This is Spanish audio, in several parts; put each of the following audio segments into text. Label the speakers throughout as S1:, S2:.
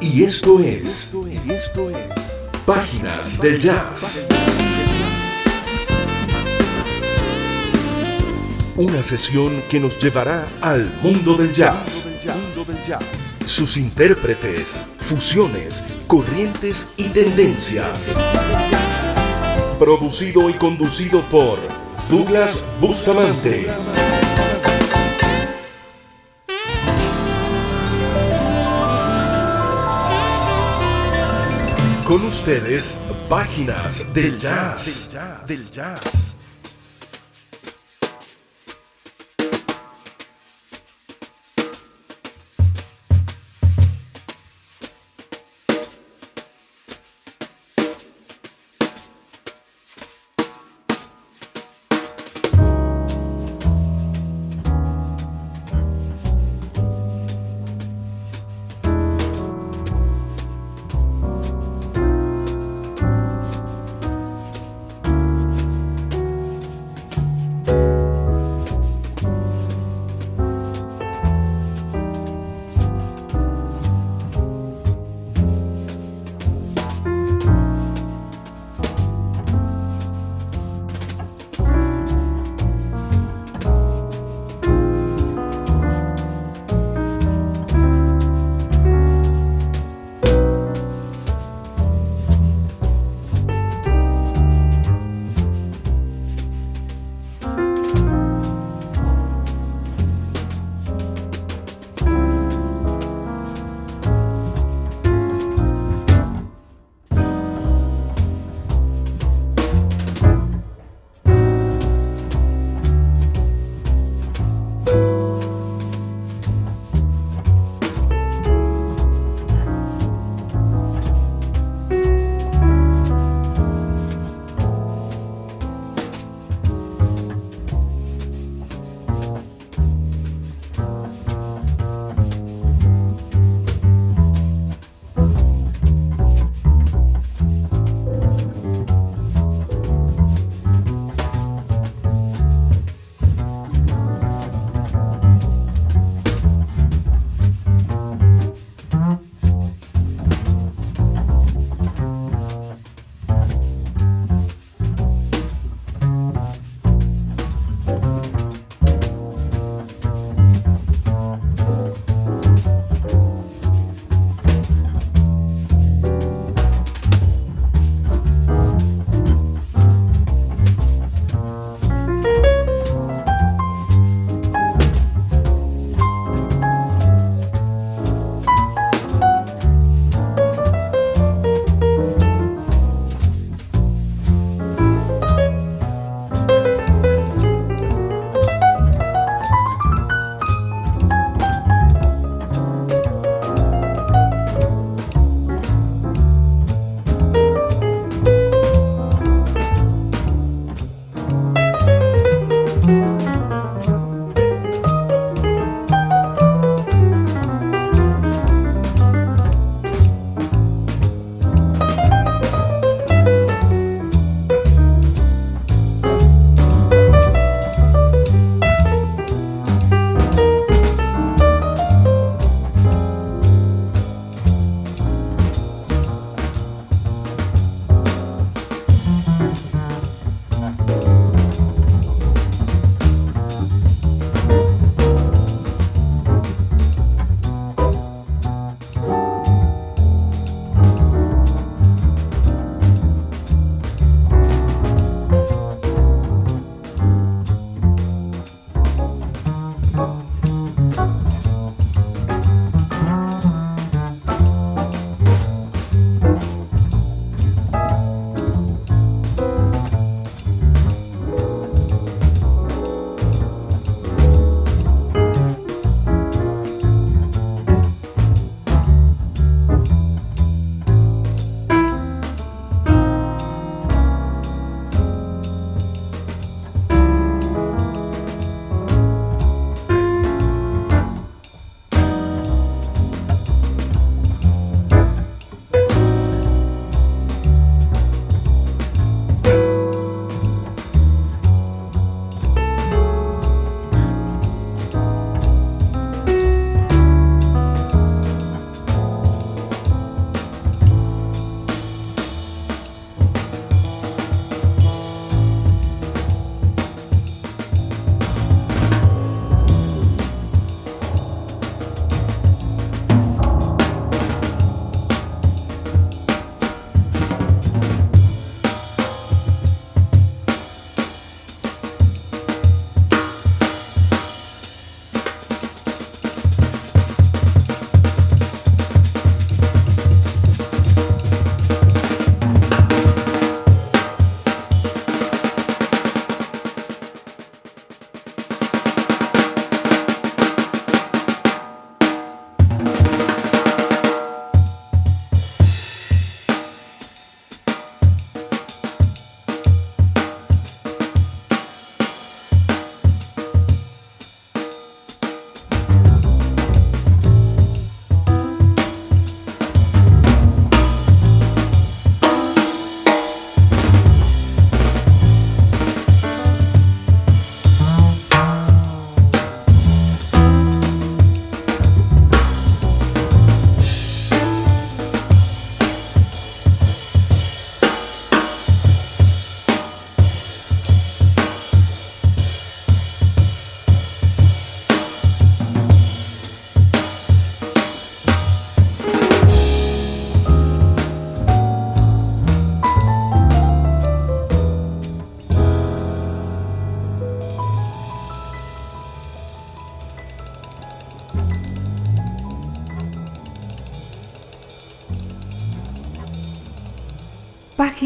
S1: Y esto es. Páginas del Jazz. Una sesión que nos llevará al mundo del jazz. Sus intérpretes, fusiones, corrientes y tendencias. Producido y conducido por Douglas Bustamante. Con ustedes, páginas del jazz. Del jazz.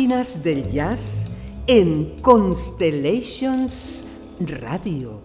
S2: Páginas del jazz en Constellations Radio.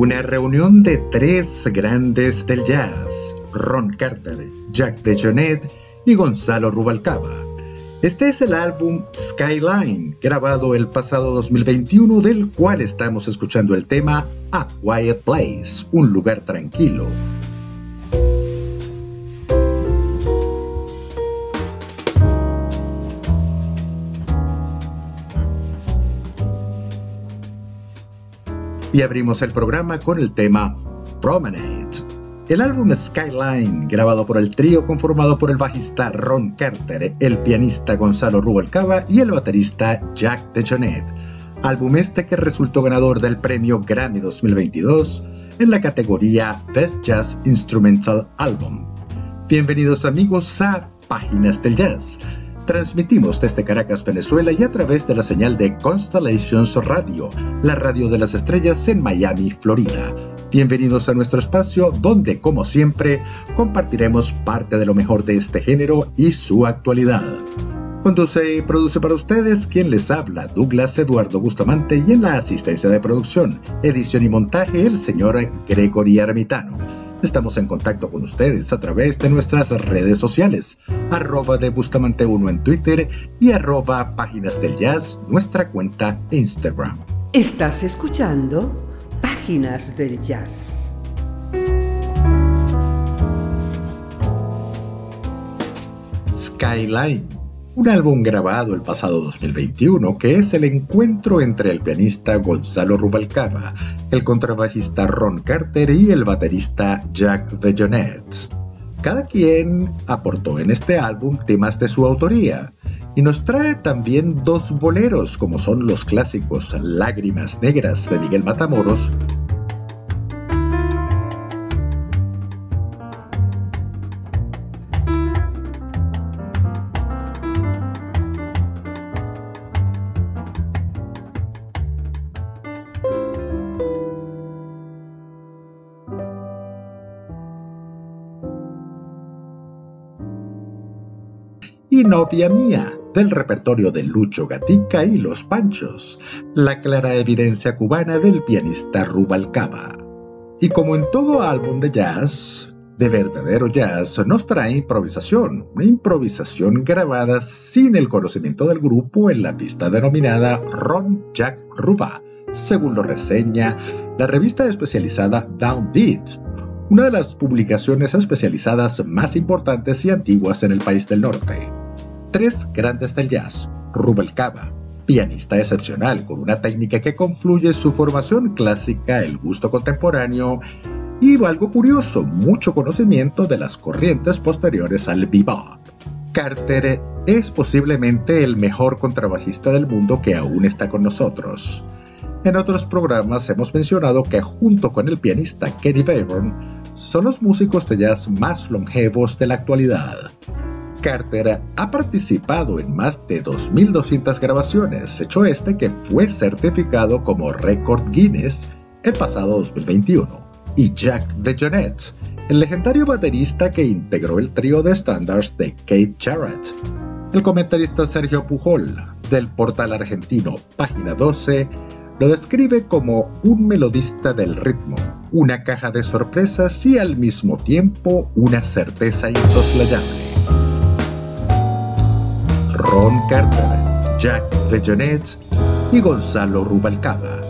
S3: Una reunión de tres grandes del jazz, Ron Carter, Jack DeJohnette y Gonzalo Rubalcaba. Este es el álbum Skyline, grabado el pasado 2021, del cual estamos escuchando el tema A Quiet Place, un lugar tranquilo. Y abrimos el programa con el tema Promenade. El álbum Skyline, grabado por el trío conformado por el bajista Ron Carter, el pianista Gonzalo Rubalcaba y el baterista Jack DeJohnette. Álbum este que resultó ganador del premio Grammy 2022 en la categoría Best Jazz Instrumental Album. Bienvenidos amigos a Páginas del Jazz. Transmitimos desde Caracas, Venezuela y a través de la señal de Constellations Radio, la radio de las estrellas en Miami, Florida. Bienvenidos a nuestro espacio donde, como siempre, compartiremos parte de lo mejor de este género y su actualidad. Conduce y produce para ustedes quien les habla, Douglas Eduardo Bustamante, y en la asistencia de producción, edición y montaje, el señor Gregory Armitano. Estamos en contacto con ustedes a través de nuestras redes sociales, arroba de Bustamante 1 en Twitter y arroba Páginas del Jazz, nuestra cuenta Instagram.
S2: Estás escuchando Páginas del Jazz.
S3: Skyline un álbum grabado el pasado 2021 que es el encuentro entre el pianista Gonzalo Rubalcaba, el contrabajista Ron Carter y el baterista Jack DeJohnette. Cada quien aportó en este álbum temas de su autoría y nos trae también dos boleros como son los clásicos Lágrimas Negras de Miguel Matamoros novia mía, del repertorio de Lucho Gatica y Los Panchos, la clara evidencia cubana del pianista Rubalcaba. Y como en todo álbum de jazz, de verdadero jazz, nos trae improvisación, una improvisación grabada sin el conocimiento del grupo en la pista denominada Ron Jack Ruba, según lo reseña la revista especializada Downbeat, una de las publicaciones especializadas más importantes y antiguas en el país del norte tres grandes del jazz, Rubalcaba, pianista excepcional con una técnica que confluye su formación clásica, el gusto contemporáneo y algo curioso, mucho conocimiento de las corrientes posteriores al bebop. Carter es posiblemente el mejor contrabajista del mundo que aún está con nosotros. En otros programas hemos mencionado que junto con el pianista Kenny Bayburn son los músicos de jazz más longevos de la actualidad. Carter ha participado en más de 2.200 grabaciones, hecho este que fue certificado como Record Guinness el pasado 2021. Y Jack DeJohnette, el legendario baterista que integró el trío de estándares de Kate Jarrett. El comentarista Sergio Pujol, del portal argentino Página 12, lo describe como un melodista del ritmo, una caja de sorpresas y al mismo tiempo una certeza insoslayable. Ron Carter, Jack DeJohnette y Gonzalo Rubalcaba,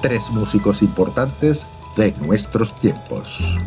S3: tres músicos importantes de nuestros tiempos.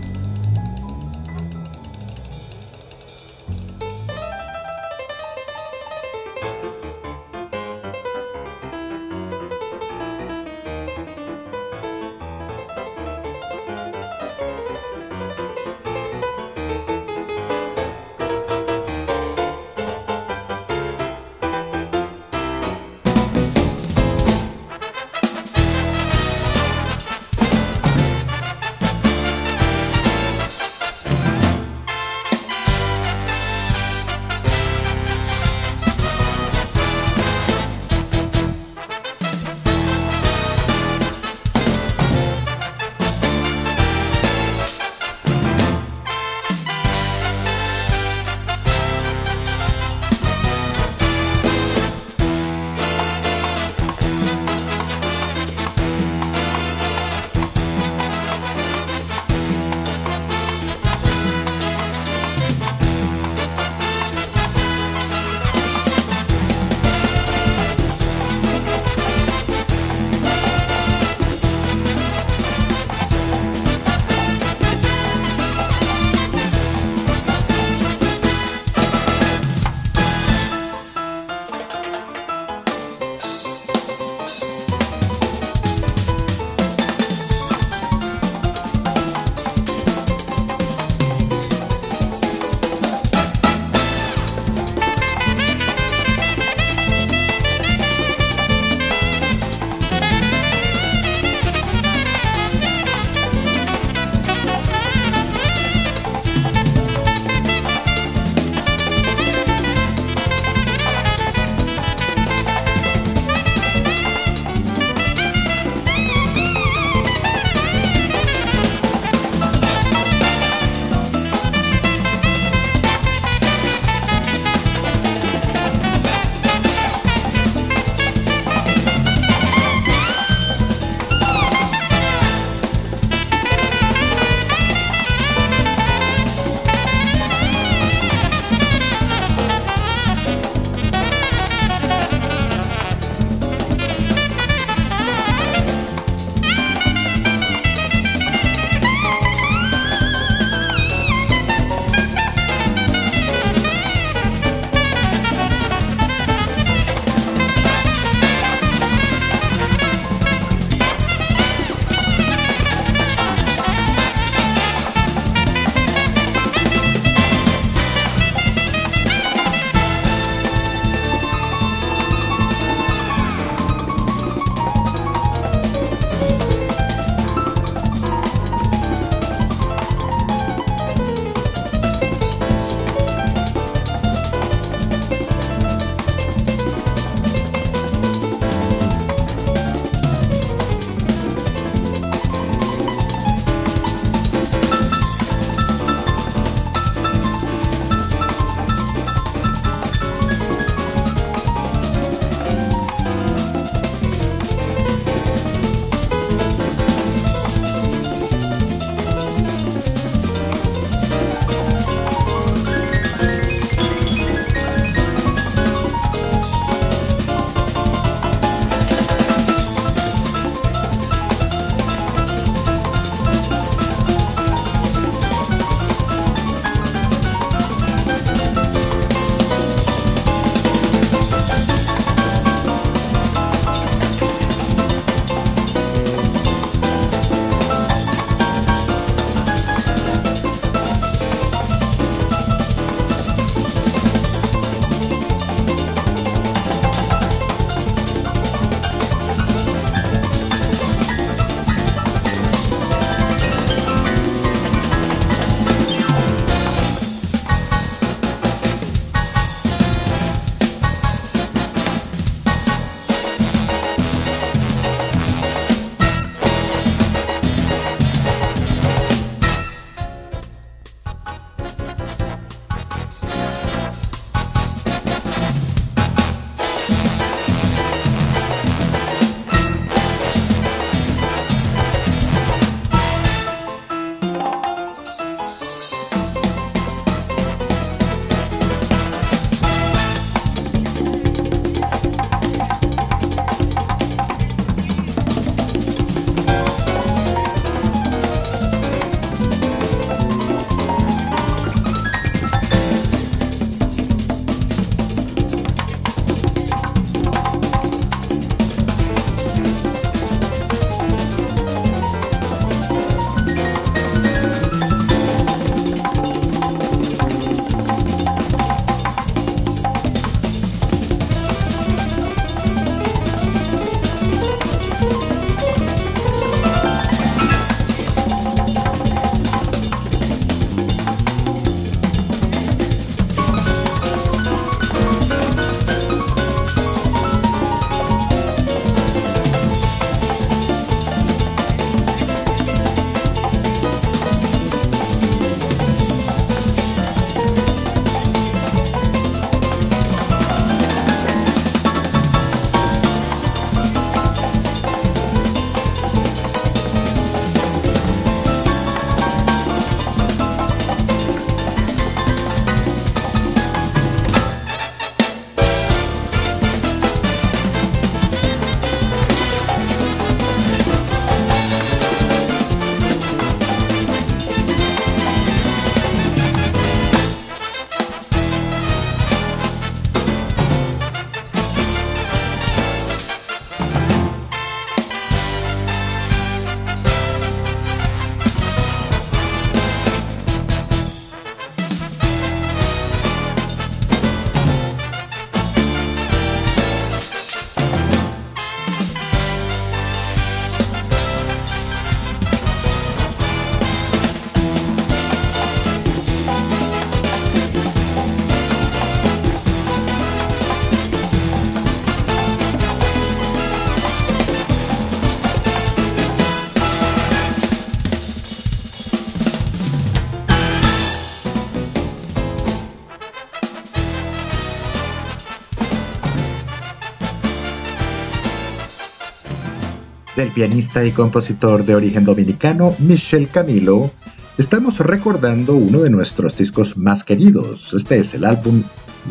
S3: Del pianista y compositor de origen dominicano Michel Camilo, estamos recordando uno de nuestros discos más queridos. Este es el álbum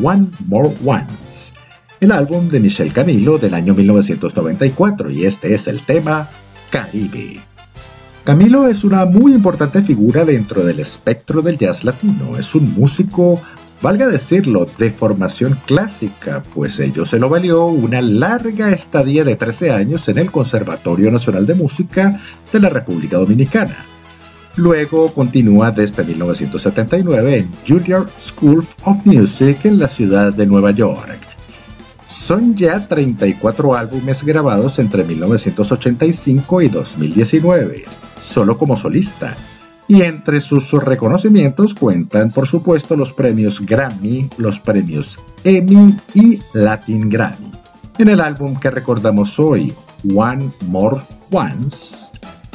S3: One More Once, el álbum de Michel Camilo del año 1994 y este es el tema Caribe. Camilo es una muy importante figura dentro del espectro del jazz latino. Es un músico Valga decirlo, de formación clásica, pues ello se lo valió una larga estadía de 13 años en el Conservatorio Nacional de Música de la República Dominicana. Luego continúa desde 1979 en Juilliard School of Music en la ciudad de Nueva York. Son ya 34 álbumes grabados entre 1985 y 2019, solo como solista, y entre sus reconocimientos cuentan, por supuesto, los premios Grammy, los premios Emmy y Latin Grammy. En el álbum que recordamos hoy, One More Once,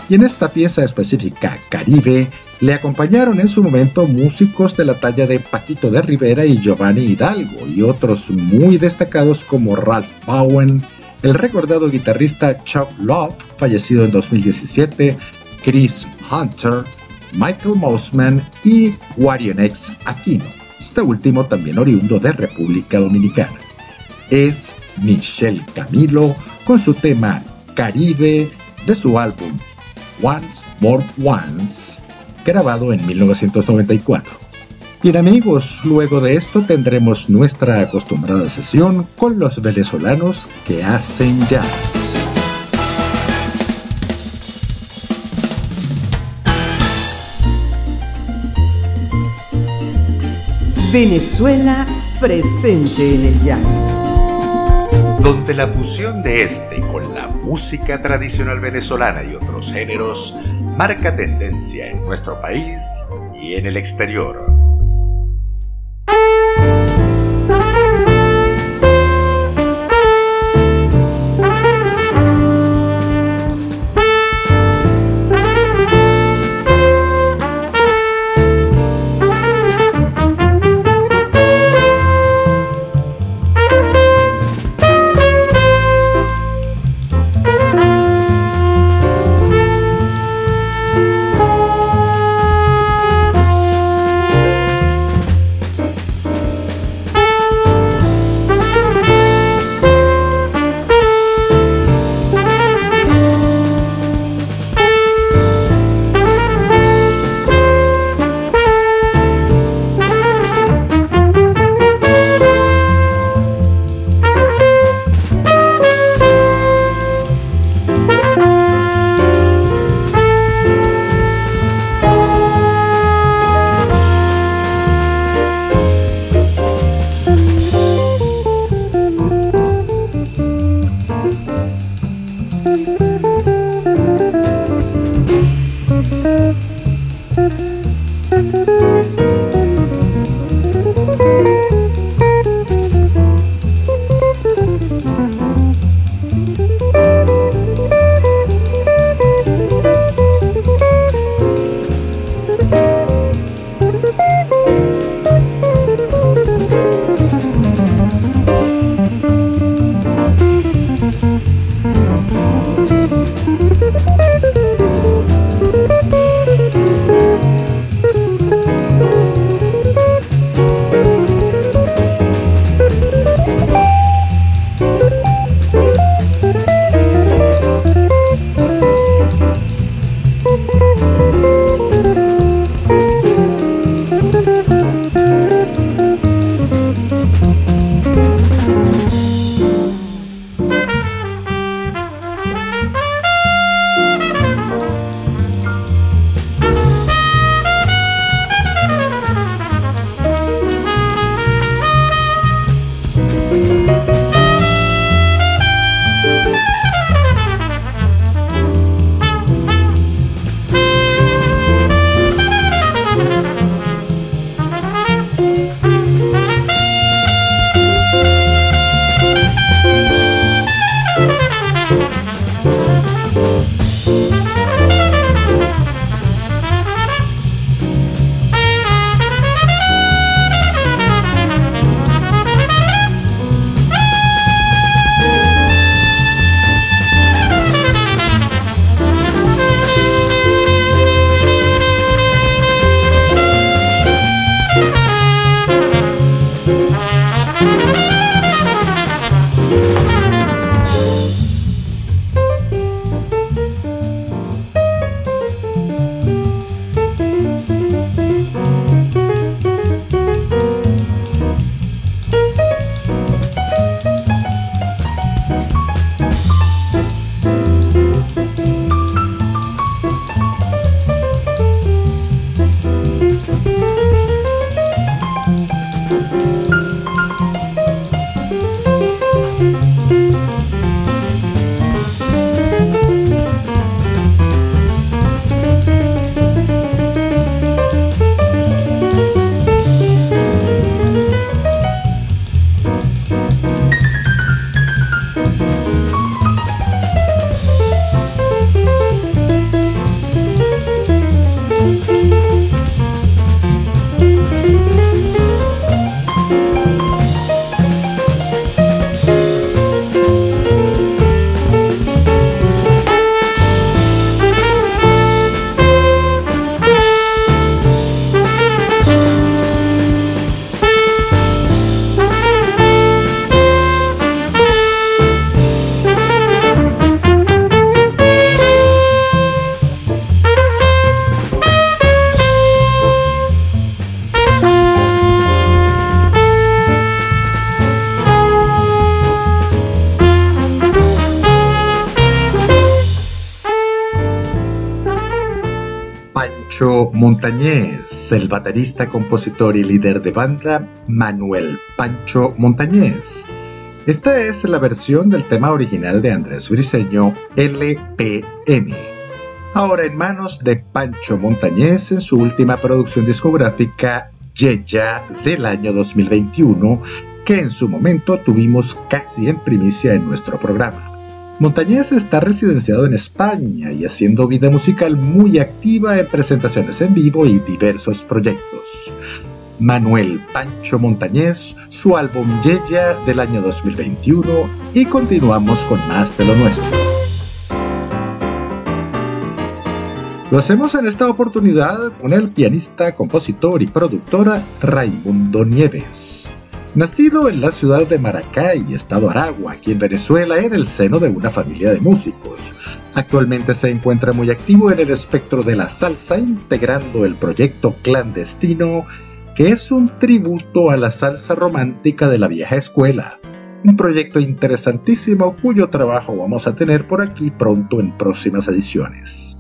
S3: y en esta pieza específica, Caribe, le acompañaron en su momento músicos de la talla de Paquito de Rivera y Giovanni Hidalgo, y otros muy destacados como Ralph Bowen, el recordado guitarrista Chuck Love, fallecido en 2017, Chris Hunter, Michael Mossman y Warionex Aquino, este último también oriundo de República Dominicana. Es Michelle Camilo con su tema Caribe de su álbum Once More Once, grabado en 1994. Bien amigos, luego de esto tendremos nuestra acostumbrada sesión con los venezolanos que hacen jazz.
S2: Venezuela presente en el jazz.
S1: Donde la fusión de este con la música tradicional venezolana y otros géneros marca tendencia en nuestro país y en el exterior.
S3: Montañez, el baterista, compositor y líder de banda Manuel Pancho Montañez. Esta es la versión del tema original de Andrés Briseño, LPM. Ahora en manos de Pancho Montañez en su última producción discográfica, Yeya, del año 2021, que en su momento tuvimos casi en primicia en nuestro programa. Montañez está residenciado en España y haciendo vida musical muy activa en presentaciones en vivo y diversos proyectos. Manuel Pancho Montañez, su álbum Yeya del año 2021 y continuamos con más de lo nuestro. Lo hacemos en esta oportunidad con el pianista, compositor y productora Raimundo Nieves. Nacido en la ciudad de Maracay, estado Aragua, aquí en Venezuela, en el seno de una familia de músicos. Actualmente se encuentra muy activo en el espectro de la salsa, integrando el proyecto clandestino, que es un tributo a la salsa romántica de la vieja escuela. Un proyecto interesantísimo cuyo trabajo vamos a tener por aquí pronto en próximas ediciones.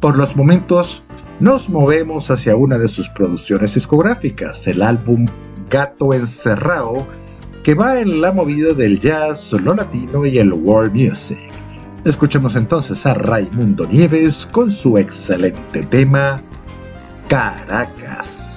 S3: Por los momentos, nos movemos hacia una de sus producciones discográficas, el álbum Gato Encerrado, que va en la movida del jazz, lo latino y el world music. Escuchemos entonces a Raimundo Nieves con su excelente tema Caracas.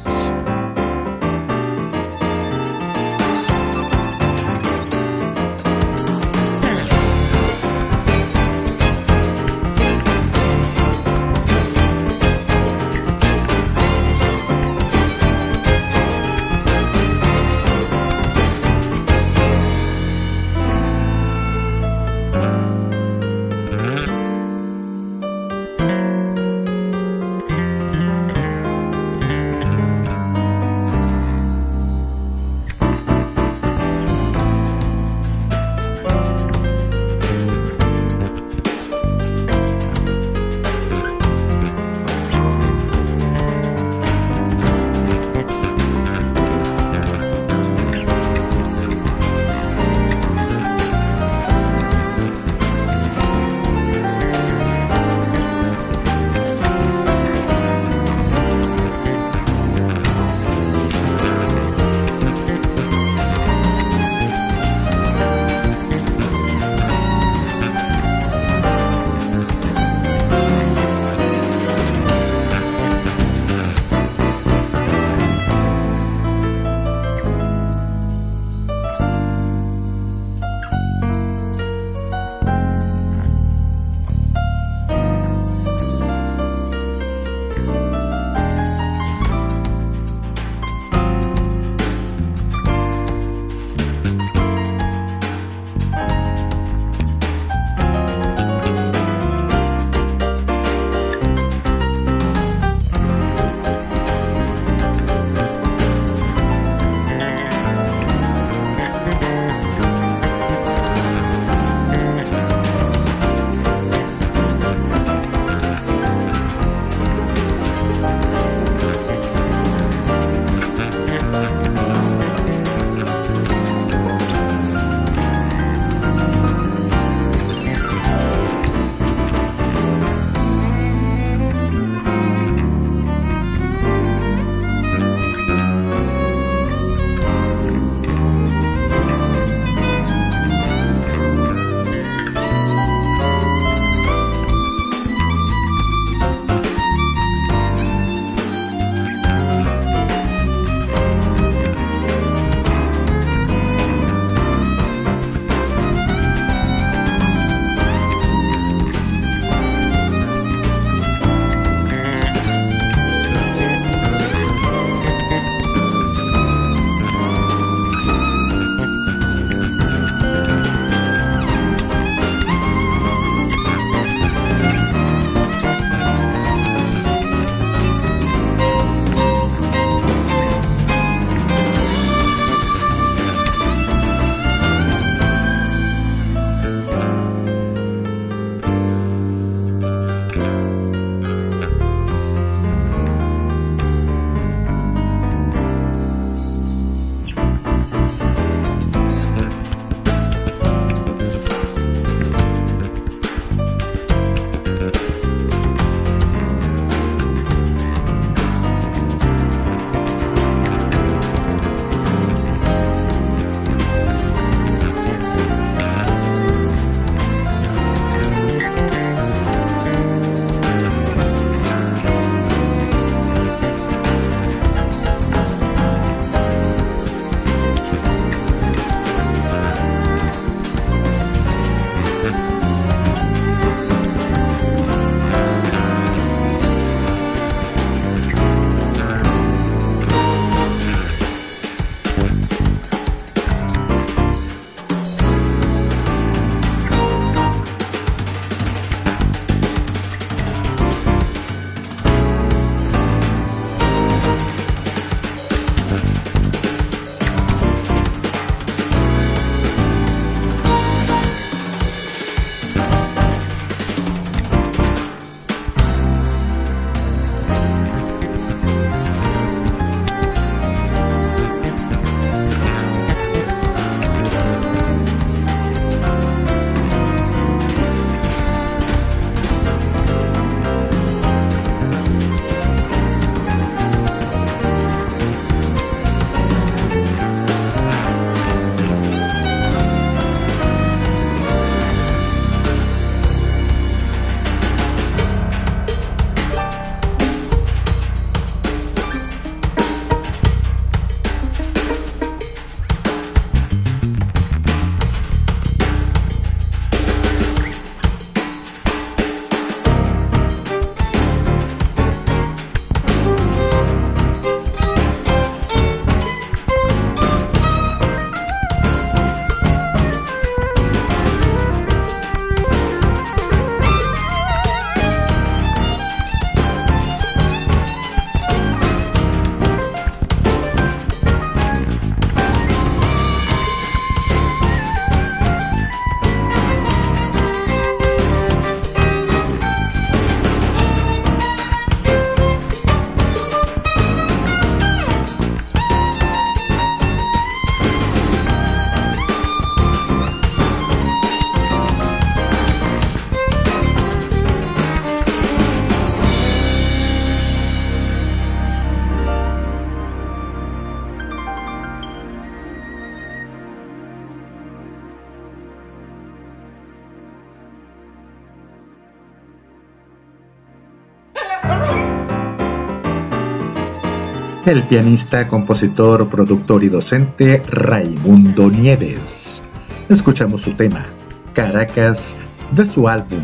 S3: El pianista, compositor, productor y docente Raimundo Nieves. Escuchamos su tema, Caracas, de su álbum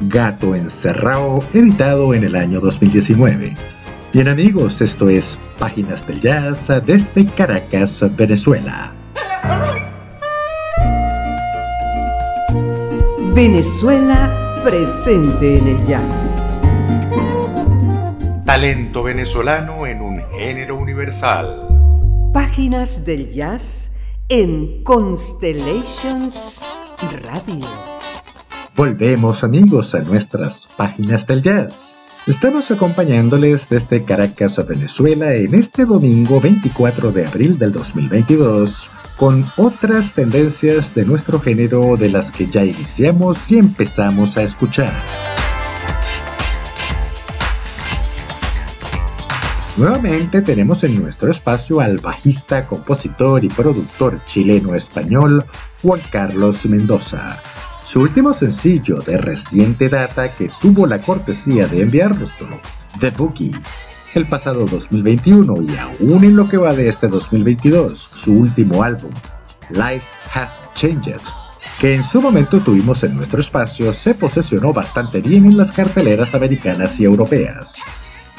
S3: Gato Encerrado, editado en el año 2019. Bien amigos, esto es Páginas del Jazz desde Caracas, Venezuela.
S2: Venezuela presente en el jazz.
S1: Talento venezolano en un género universal.
S2: Páginas del jazz en Constellations Radio.
S3: Volvemos amigos a nuestras páginas del jazz. Estamos acompañándoles desde Caracas a Venezuela en este domingo 24 de abril del 2022 con otras tendencias de nuestro género de las que ya iniciamos y empezamos a escuchar. Nuevamente tenemos en nuestro espacio al bajista, compositor y productor chileno-español Juan Carlos Mendoza. Su último sencillo de reciente data que tuvo la cortesía de enviárnoslo, The Boogie, el pasado 2021 y aún en lo que va de este 2022, su último álbum, Life Has Changed, que en su momento tuvimos en nuestro espacio, se posesionó bastante bien en las carteleras americanas y europeas.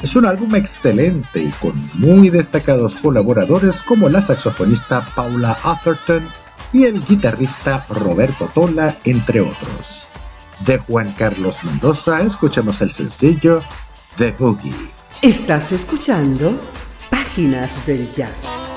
S3: Es un álbum excelente y con muy destacados colaboradores como la saxofonista Paula Atherton y el guitarrista Roberto Tola, entre otros. De Juan Carlos Mendoza escuchamos el sencillo The Boogie.
S2: Estás escuchando Páginas del Jazz.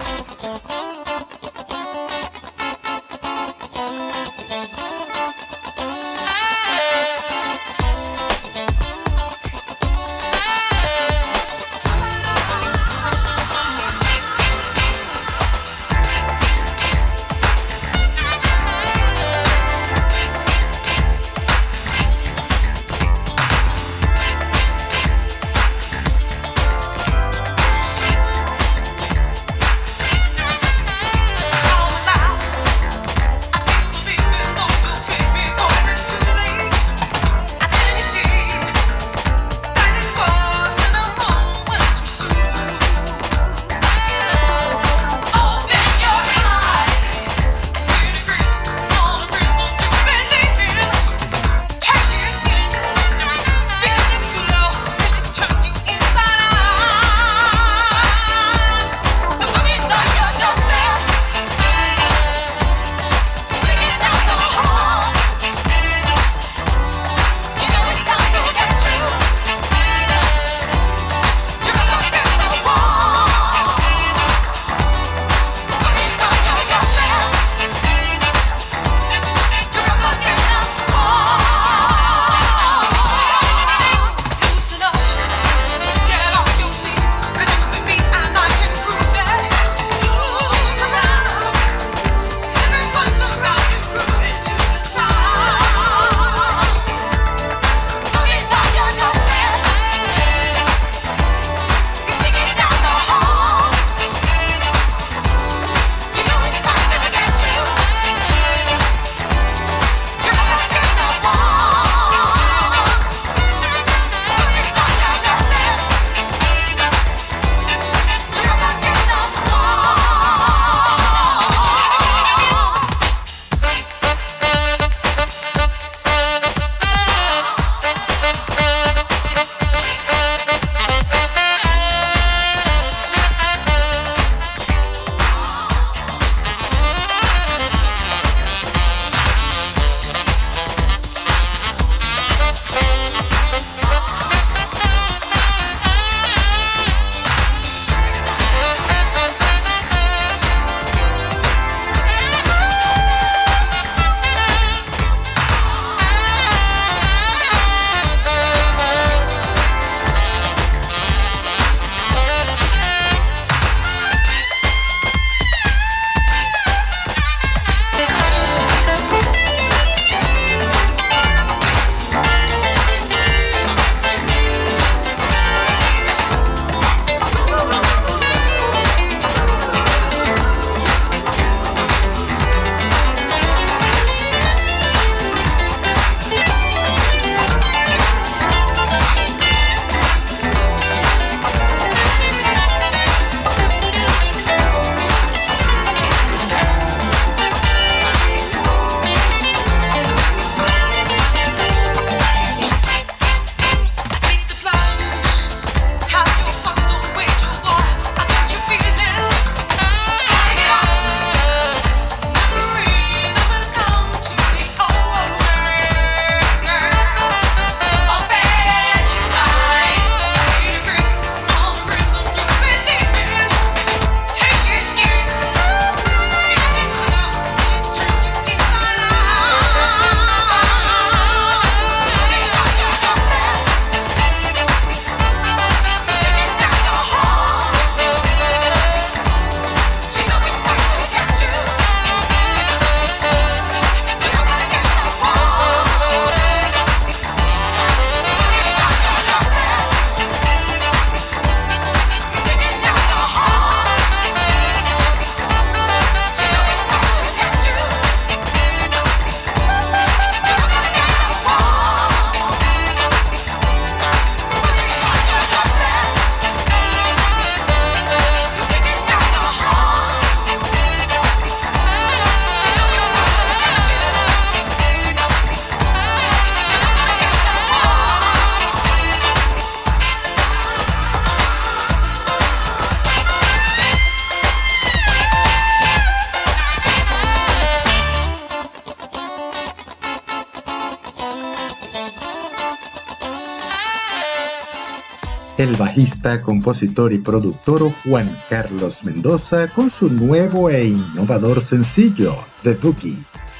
S3: Bajista, compositor y productor Juan Carlos Mendoza con su nuevo e innovador sencillo, The Boogie.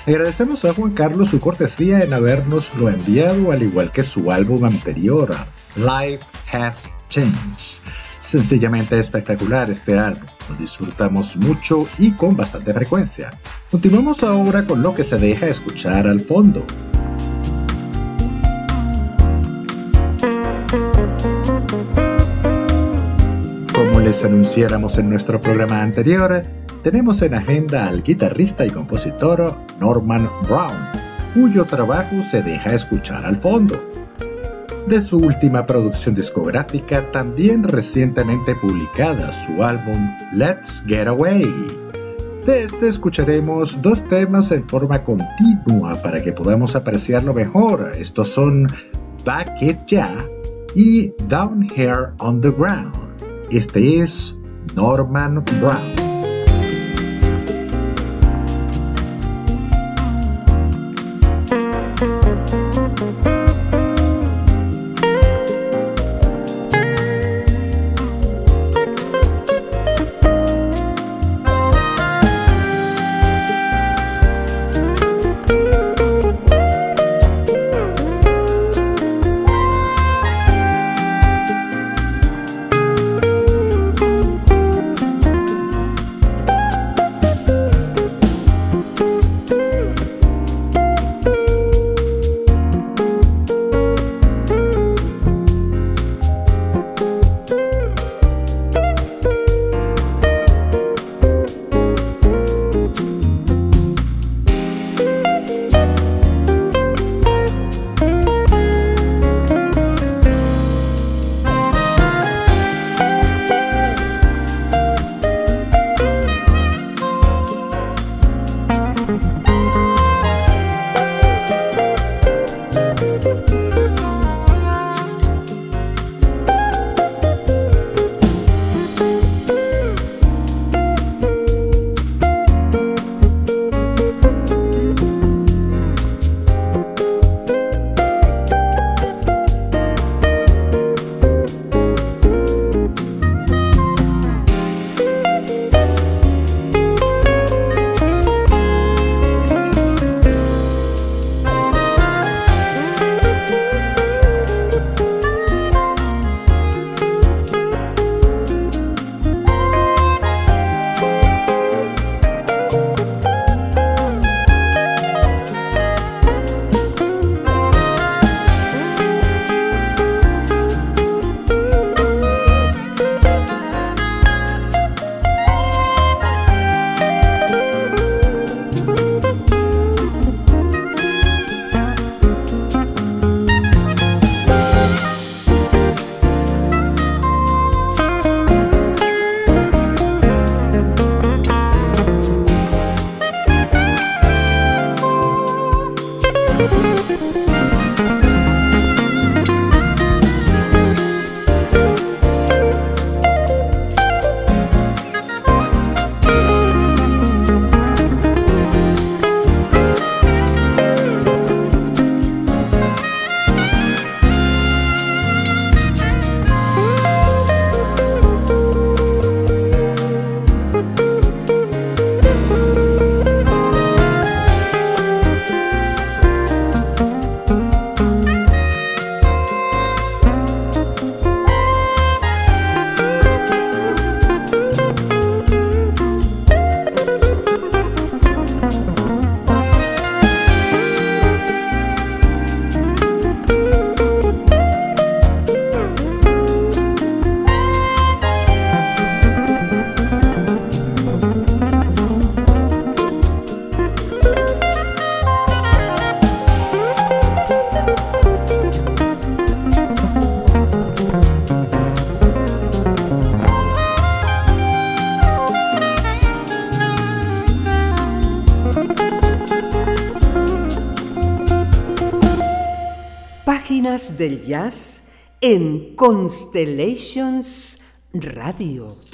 S3: Agradecemos a Juan Carlos su cortesía en habernos lo enviado al igual que su álbum anterior, Life Has Changed. Sencillamente espectacular este álbum, lo disfrutamos mucho y con bastante frecuencia. Continuamos ahora con lo que se deja escuchar al fondo. Les anunciáramos en nuestro programa anterior, tenemos en agenda al guitarrista y compositor Norman Brown, cuyo trabajo se deja escuchar al fondo. De su última producción discográfica, también recientemente publicada su álbum Let's Get Away. De este escucharemos dos temas en forma continua para que podamos apreciarlo mejor. Estos son Back It Ya y Down Here on the Ground. Este es Norman Brown.
S2: Del jazz en Constellations Radio.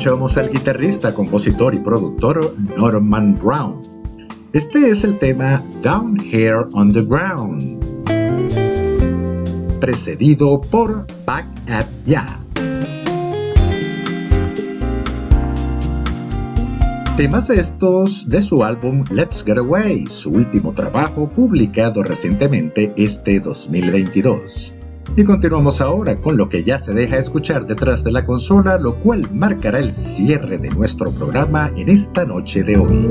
S3: Escuchamos al guitarrista, compositor y productor Norman Brown. Este es el tema Down Here on the Ground, precedido por Back at Ya. Temas estos de su álbum Let's Get Away, su último trabajo publicado recientemente este 2022. Y continuamos ahora con lo que ya se deja escuchar detrás de la consola, lo cual marcará el cierre de nuestro programa en esta noche de hoy.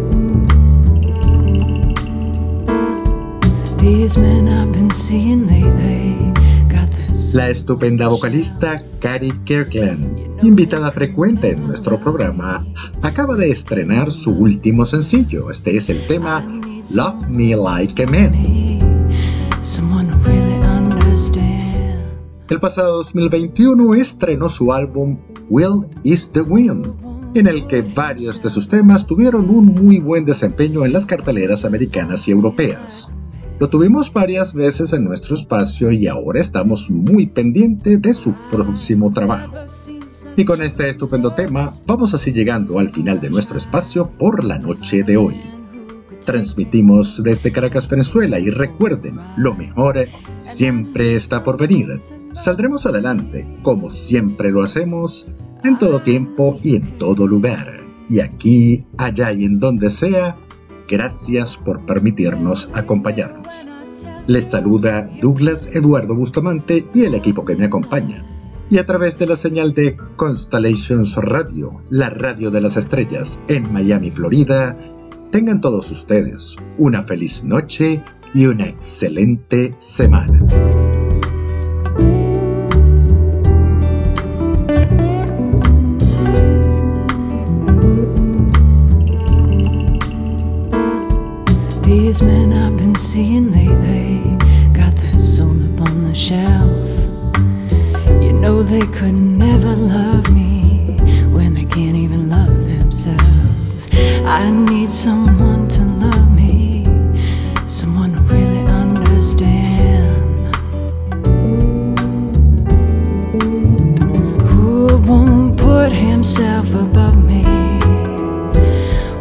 S3: La estupenda vocalista Carrie Kirkland, invitada frecuente en nuestro programa, acaba de estrenar su último sencillo. Este es el tema Love Me Like a Man. El pasado 2021 estrenó su álbum Will is the Wind, en el que varios de sus temas tuvieron un muy buen desempeño en las carteleras americanas y europeas. Lo tuvimos varias veces en nuestro espacio y ahora estamos muy pendientes de su próximo trabajo. Y con este estupendo tema, vamos así llegando al final de nuestro espacio por la noche de hoy. Transmitimos desde Caracas, Venezuela y recuerden, lo mejor siempre está por venir. Saldremos adelante, como siempre lo hacemos, en todo tiempo y en todo lugar. Y aquí, allá y en donde sea, gracias por permitirnos acompañarnos. Les saluda Douglas Eduardo Bustamante y el equipo que me acompaña. Y a través de la señal de Constellations Radio, la radio de las estrellas, en Miami, Florida, tengan todos ustedes una feliz noche y una excelente semana.
S4: These men I've been seeing lately got their soul up on the shelf. You know they could never love I need someone to love me, someone who really understands. Who won't put himself above me,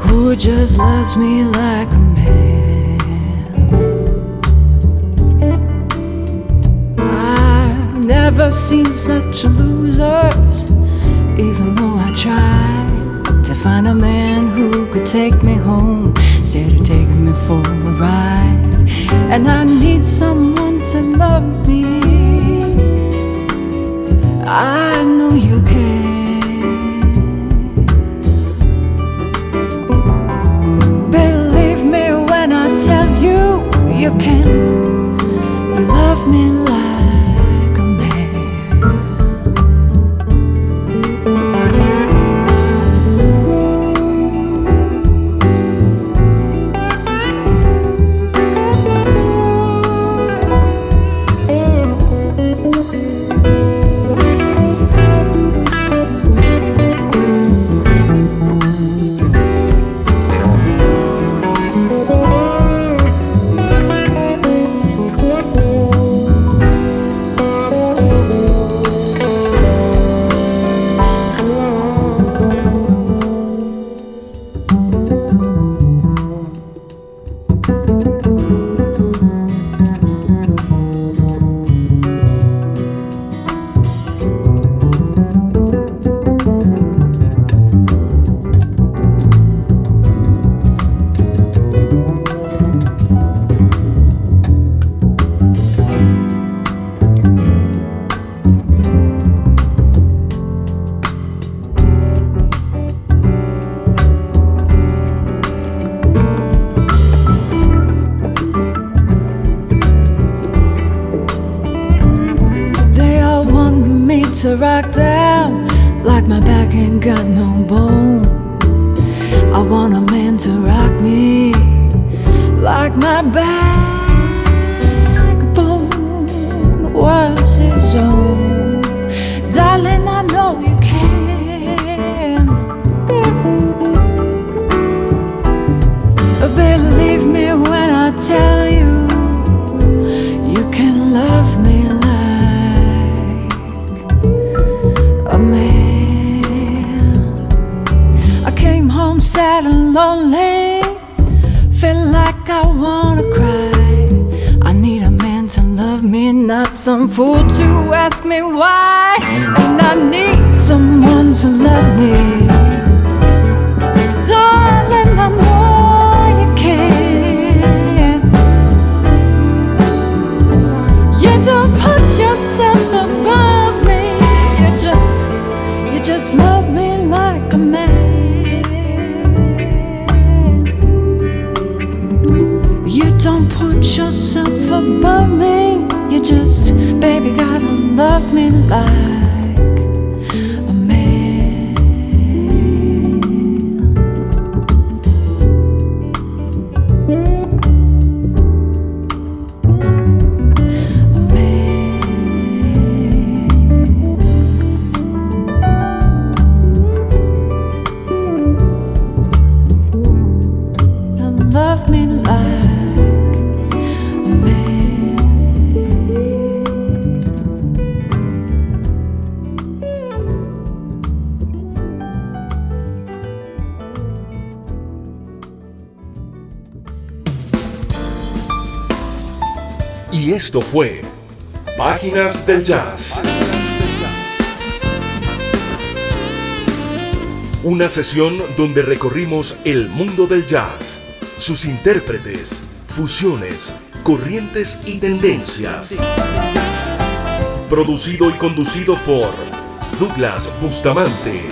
S4: who just loves me like a man. I've never seen such losers, even though I tried find a man who could take me home instead of taking me for a ride. And I need someone to love me. I know you can. Believe me when I tell you you can. You love me some fool to ask me why, and I need someone to love me. Darling, I know you can. You don't put yourself above me. You just, you just love me like a man. You don't put yourself above me. Just, baby, gotta love me like
S1: esto fue Páginas del Jazz. Una sesión donde recorrimos el mundo del jazz, sus intérpretes, fusiones, corrientes y tendencias. Producido y conducido por Douglas Bustamante.